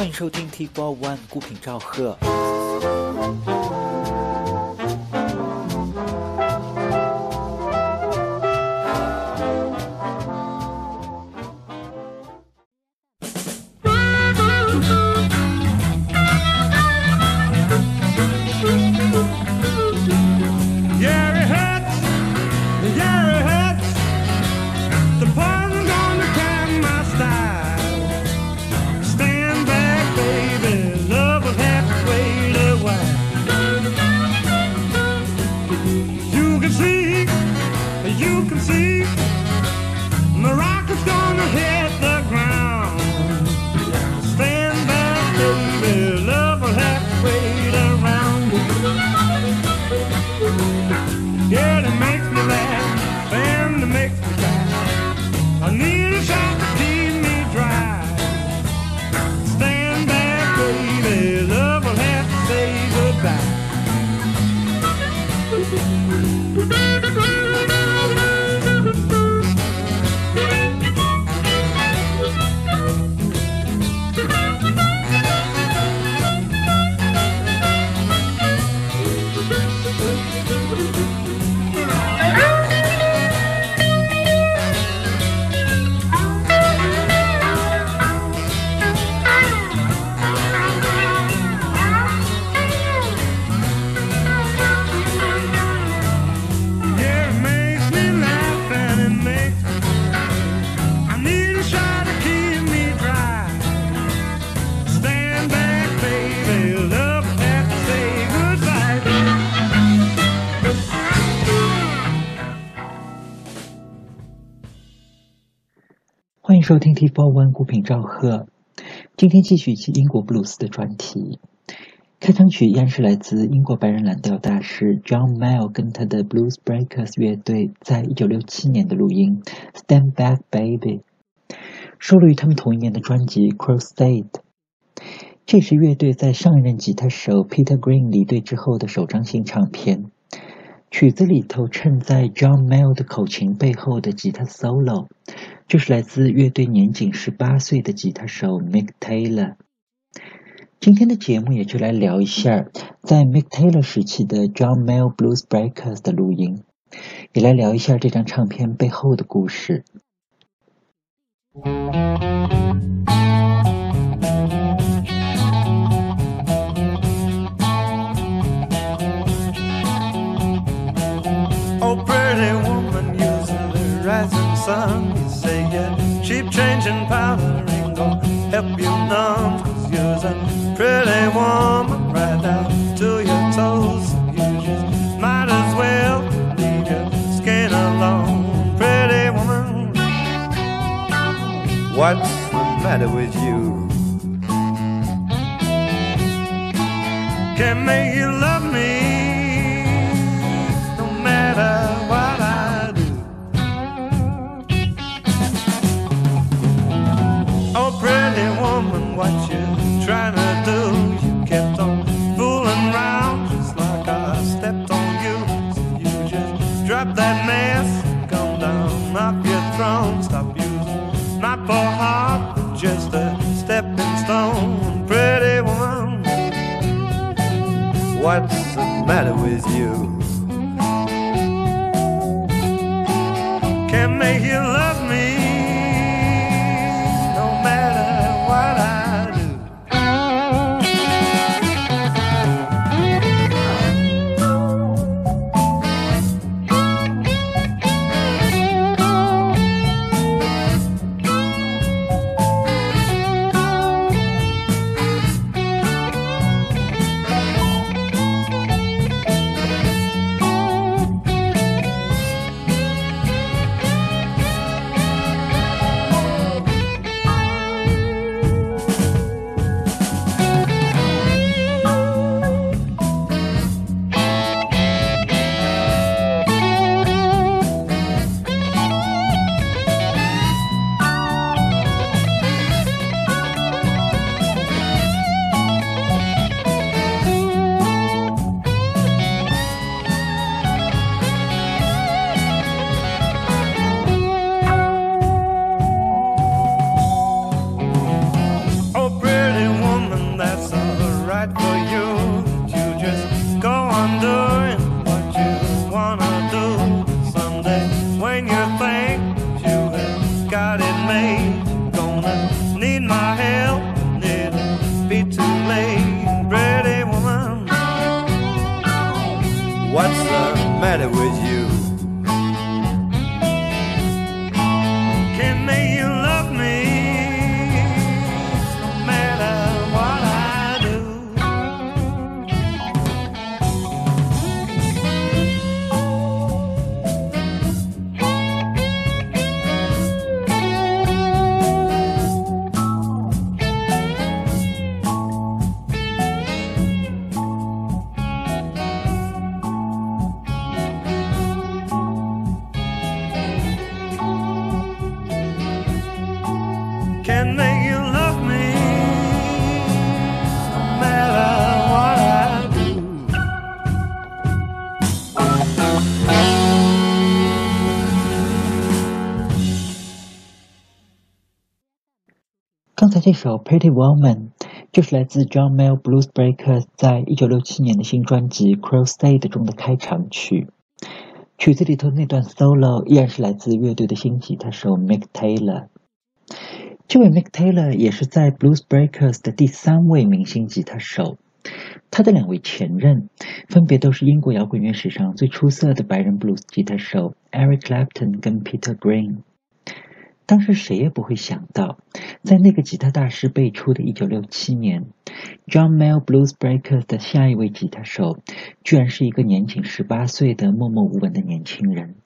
欢迎收听 T Four One 孤品赵贺。收听 T Four One 孤品赵贺。今天继续一期英国布鲁斯的专题。开场曲依然是来自英国白人蓝调大师 John Mayall 跟他的 Blues Breakers 乐队在一九六七年的录音《Stand Back Baby》，收录于他们同一年的专辑《Cross State》。这是乐队在上一任吉他手 Peter Green 离队之后的首张新唱片。曲子里头衬在 John Mayall 的口琴背后的吉他 solo，就是来自乐队年仅十八岁的吉他手 Mick Taylor。今天的节目也就来聊一下在 Mick Taylor 时期的 John Mayall Blues Breakers 的录音，也来聊一下这张唱片背后的故事。Rising sun. You say yeah, cheap changing powder ain't gonna help you none. Cause you're a pretty woman right down to your toes. You just might as well leave your skin alone. Pretty woman, what's the matter with you? Can't make you love me What's the matter with you? Can't make you love 这首《Pretty Woman》就是来自 John Mayer Blues Breakers 在一九六七年的新专辑《Cross State》中的开场曲。曲子里头那段 solo 依然是来自乐队的新吉他手 Mick Taylor。这位 Mick Taylor 也是在 Blues Breakers 的第三位明星吉他手。他的两位前任分别都是英国摇滚乐史上最出色的白人 blues 吉他手 Eric Clapton 跟 Peter Green。当时谁也不会想到，在那个吉他大师辈出的1967年，John Mayer Blues Breakers 的下一位吉他手，居然是一个年仅18岁的默默无闻的年轻人。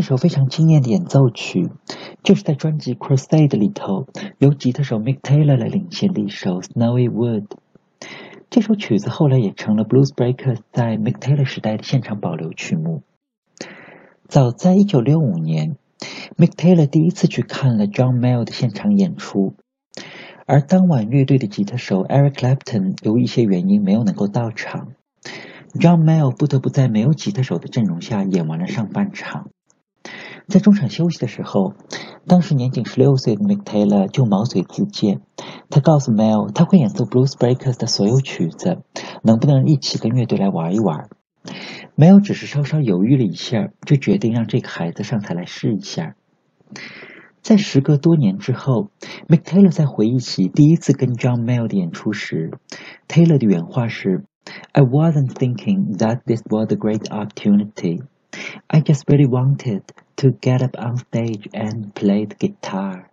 这首非常惊艳的演奏曲，就是在专辑《Crusade》里头由吉他手 Mick Taylor 来领衔的一首《Snowy Wood》。这首曲子后来也成了 Blues Breakers 在 Mick Taylor 时代的现场保留曲目。早在1965年，Mick Taylor 第一次去看了 John m a l 的现场演出，而当晚乐队的吉他手 Eric Clapton 由于一些原因没有能够到场，John m a l 不得不在没有吉他手的阵容下演完了上半场。在中场休息的时候，当时年仅十六岁的 Mick Taylor 就毛遂自荐，他告诉 Mel 他会演奏 Blues Breakers 的所有曲子，能不能一起跟乐队来玩一玩？Mel 只是稍稍犹豫了一下，就决定让这个孩子上台来试一下。在时隔多年之后，Mick Taylor 在回忆起第一次跟 John Mel 的演出时，Taylor 的原话是：“I wasn't thinking that this was a great opportunity.” I just really wanted to get up on stage and play the guitar.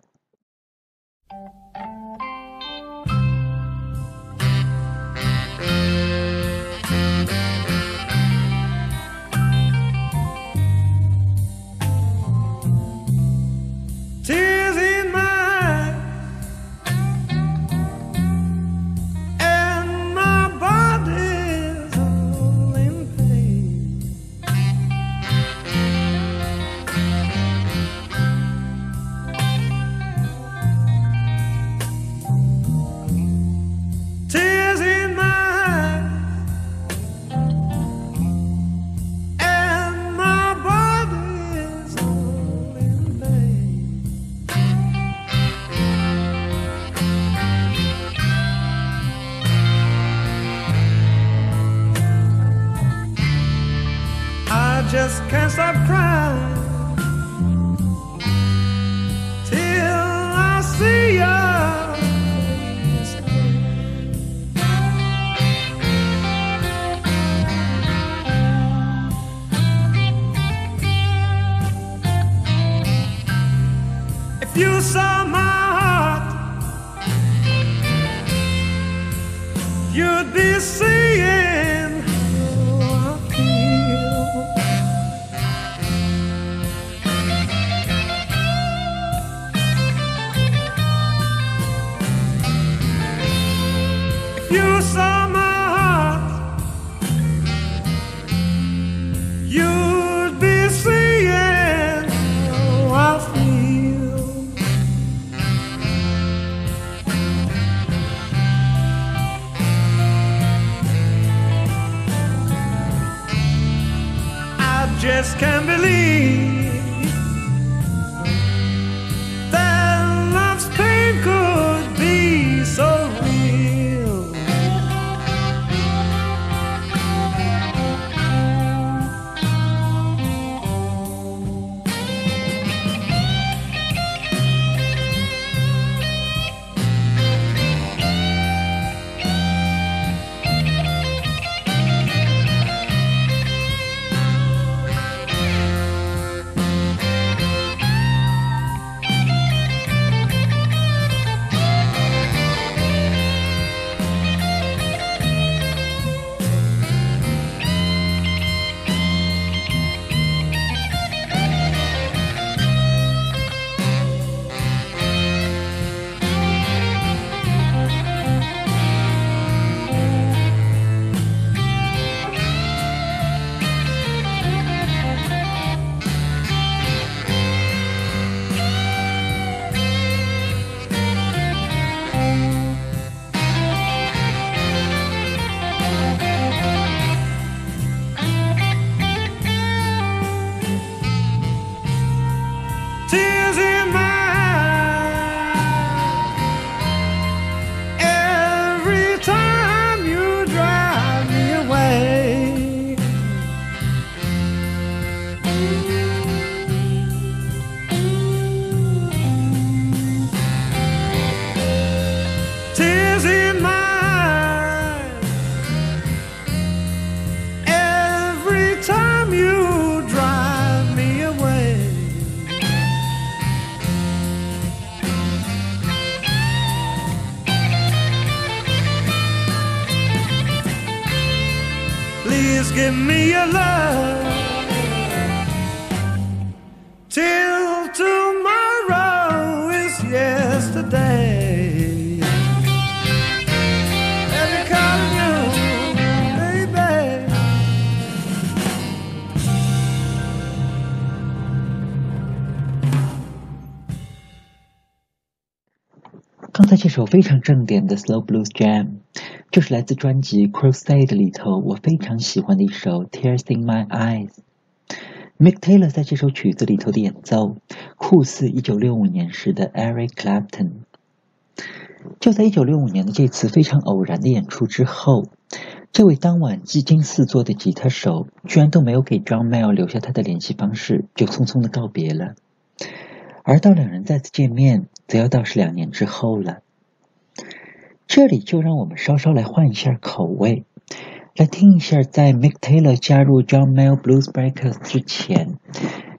Just can't believe 这首非常正点的 Slow Blues Jam，就是来自专辑 Crusade 里头我非常喜欢的一首 Tears in My Eyes。Mick Taylor 在这首曲子里头的演奏，酷似1965年时的 Eric Clapton。就在1965年的这次非常偶然的演出之后，这位当晚技惊四座的吉他手，居然都没有给 John Mayall 留下他的联系方式，就匆匆的告别了。而到两人再次见面，则要到是两年之后了。这里就让我们稍稍来换一下口味，来听一下在 Mick Taylor 加入 John Mayall Blues Breakers 之前，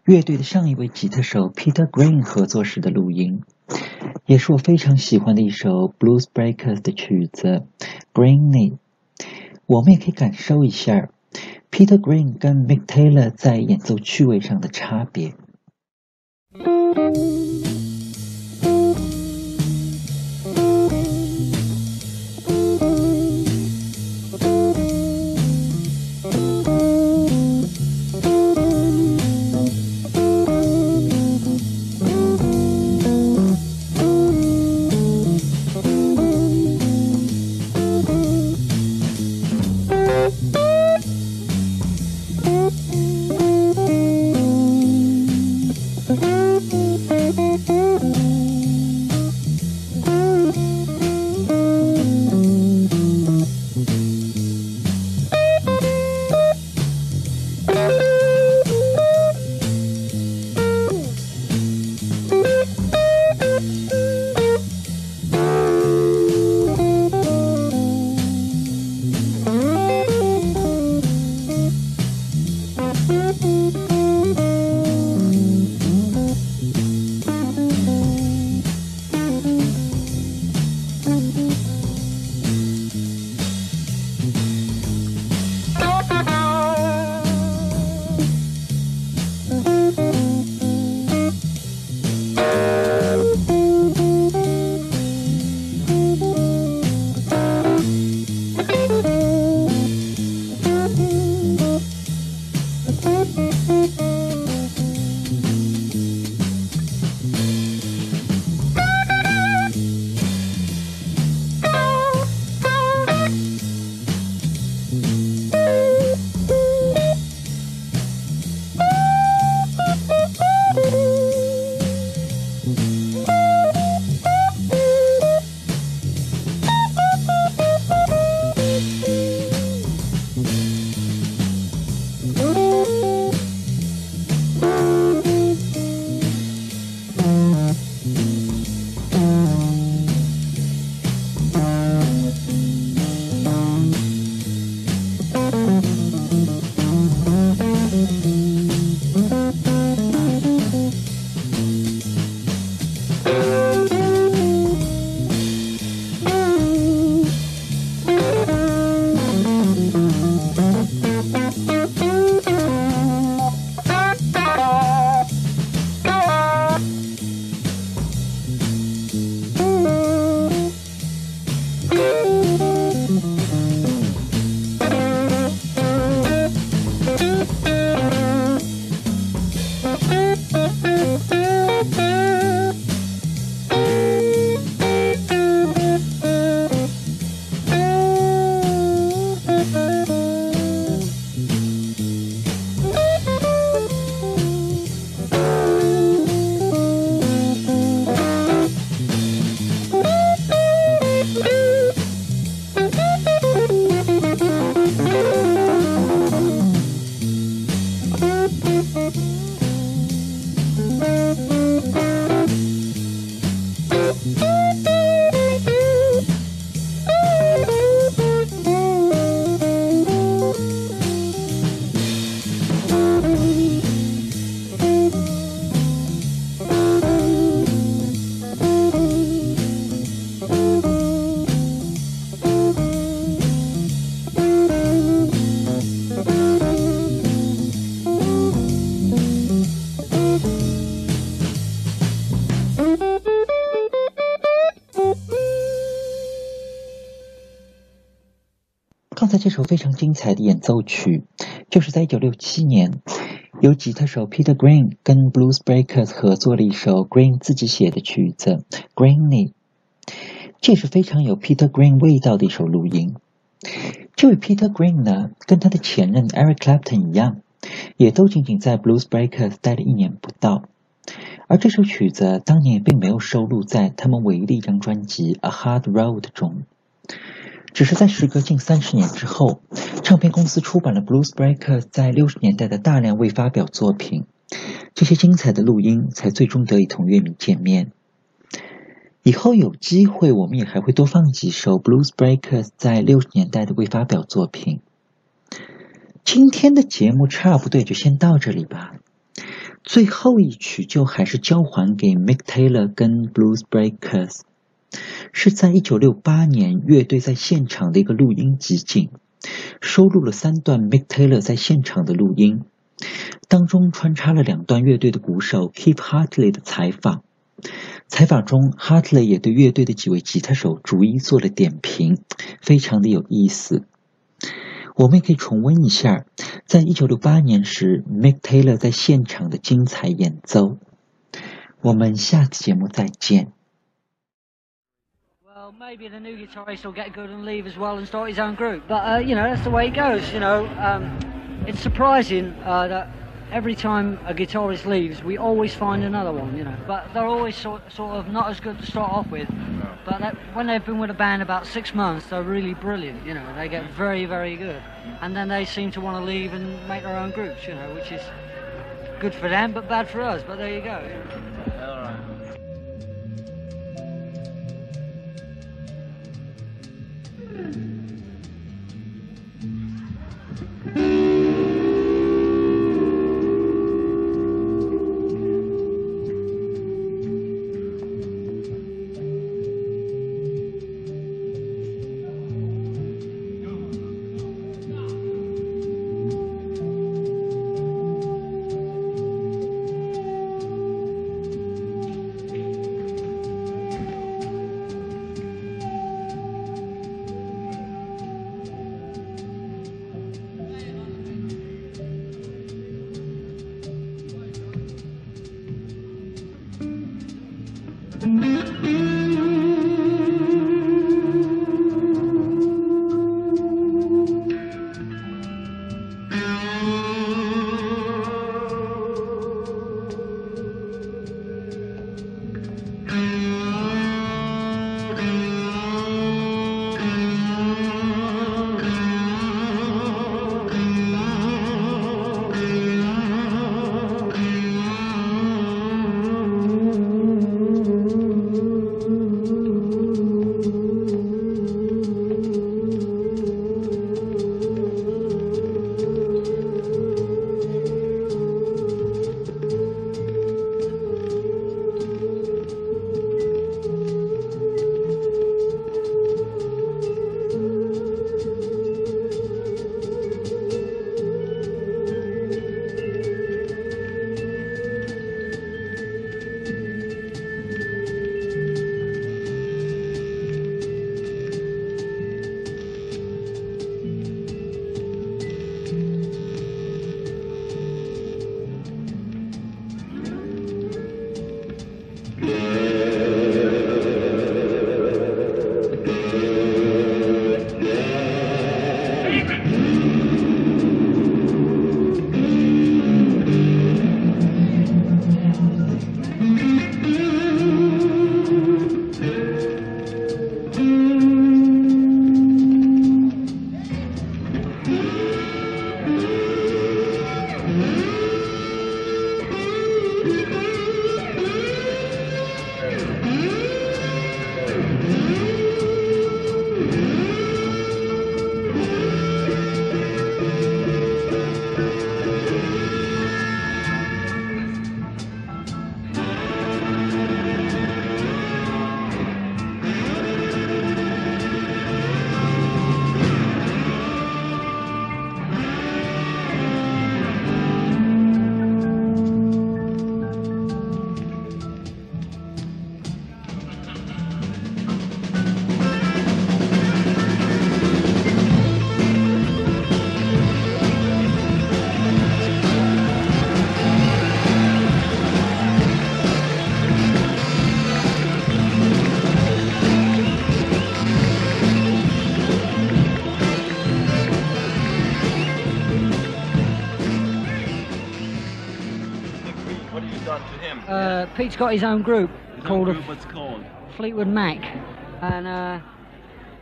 乐队的上一位吉他手 Peter Green 合作时的录音，也是我非常喜欢的一首 Blues Breakers 的曲子 Greeny。我们也可以感受一下 Peter Green 跟 Mick Taylor 在演奏趣味上的差别。这首非常精彩的演奏曲，就是在一九六七年由吉他手 Peter Green 跟 Blues Breakers 合作了一首 Green 自己写的曲子《Greeny》。这是非常有 Peter Green 味道的一首录音。这位 Peter Green 呢，跟他的前任 Eric Clapton 一样，也都仅仅在 Blues Breakers 待了一年不到。而这首曲子当年也并没有收录在他们唯一的一张专辑《A Hard Road》中，只是在时隔近三十年之后，唱片公司出版了 Blues Breakers 在六十年代的大量未发表作品，这些精彩的录音才最终得以同乐迷见面。以后有机会，我们也还会多放几首 Blues Breakers 在六十年代的未发表作品。今天的节目差不多就先到这里吧。最后一曲就还是交还给 Mick Taylor 跟 Blues Breakers，是在一九六八年乐队在现场的一个录音集锦，收录了三段 Mick Taylor 在现场的录音，当中穿插了两段乐队的鼓手 Keith Hartley 的采访。采访中，Hartley 也对乐队的几位吉他手逐一做了点评，非常的有意思。我们也可以重温一下，在一九六八年时，Mick Taylor 在现场的精彩演奏。我们下次节目再见。Maybe the new guitarist will get good and leave as well and start his own group. But, uh, you know, that's the way it goes, you know. Um, it's surprising uh, that every time a guitarist leaves, we always find another one, you know. But they're always sort, sort of not as good to start off with. But that, when they've been with a band about six months, they're really brilliant, you know. They get very, very good. And then they seem to want to leave and make their own groups, you know, which is good for them but bad for us. But there you go. Pete's got his own group His called own group, what's called? Fleetwood Mac, and uh,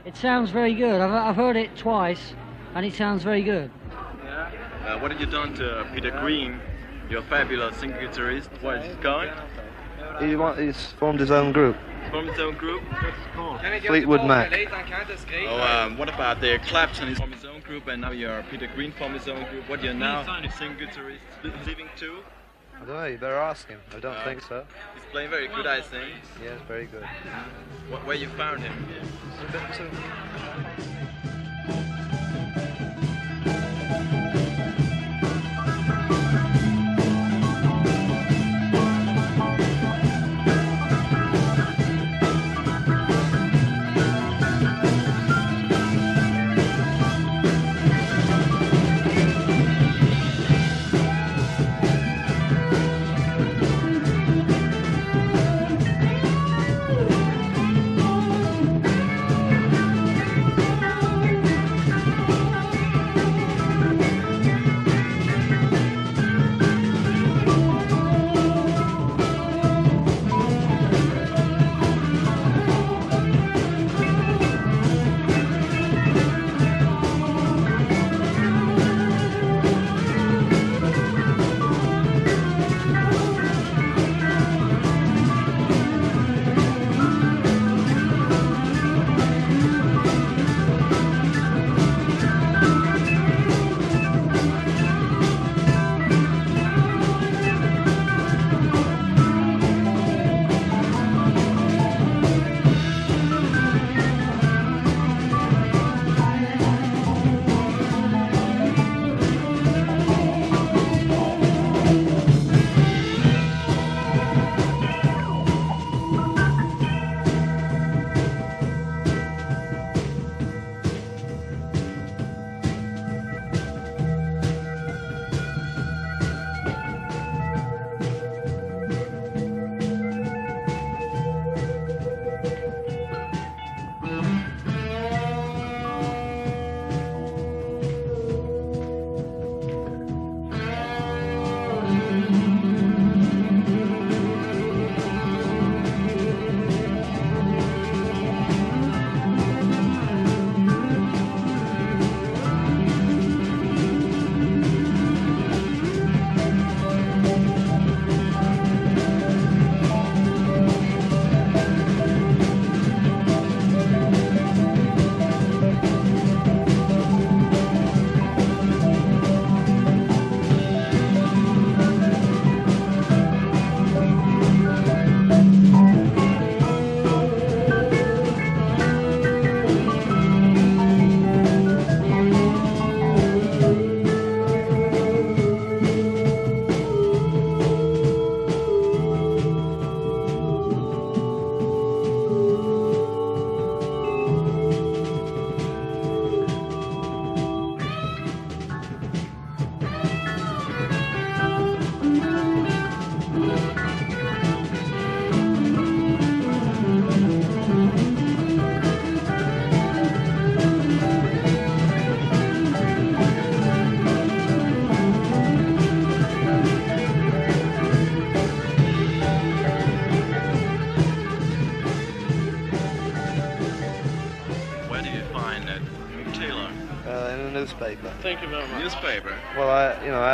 it sounds very good. I've, I've heard it twice, and it sounds very good. Yeah. Uh, what have you done to Peter Green, your fabulous singer guitarist? What is it called? He want, he's formed his own group, Formed his own group? What's it called? Fleetwood Mac. Oh, um, what about the Clapton? He's from his own group, and now you're Peter Green formed his own group. What you're now singer guitarist living too? I don't know, you better ask him. I don't Uh, think so. He's playing very good, I think. Yes, very good. What, where you found him?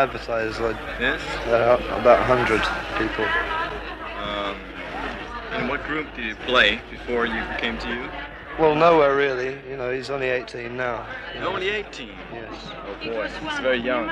I, you know, I advertise like Yes. uh, about 100 people. Um, in what group did you play before you came to you? Well, nowhere really. You know, he's only 18 now. Only 18. Yes. Oh boy, he's very young.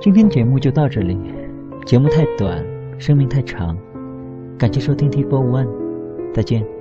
今天节目就到这里，节目太短，生命太长，感谢收听 T Four One，再见。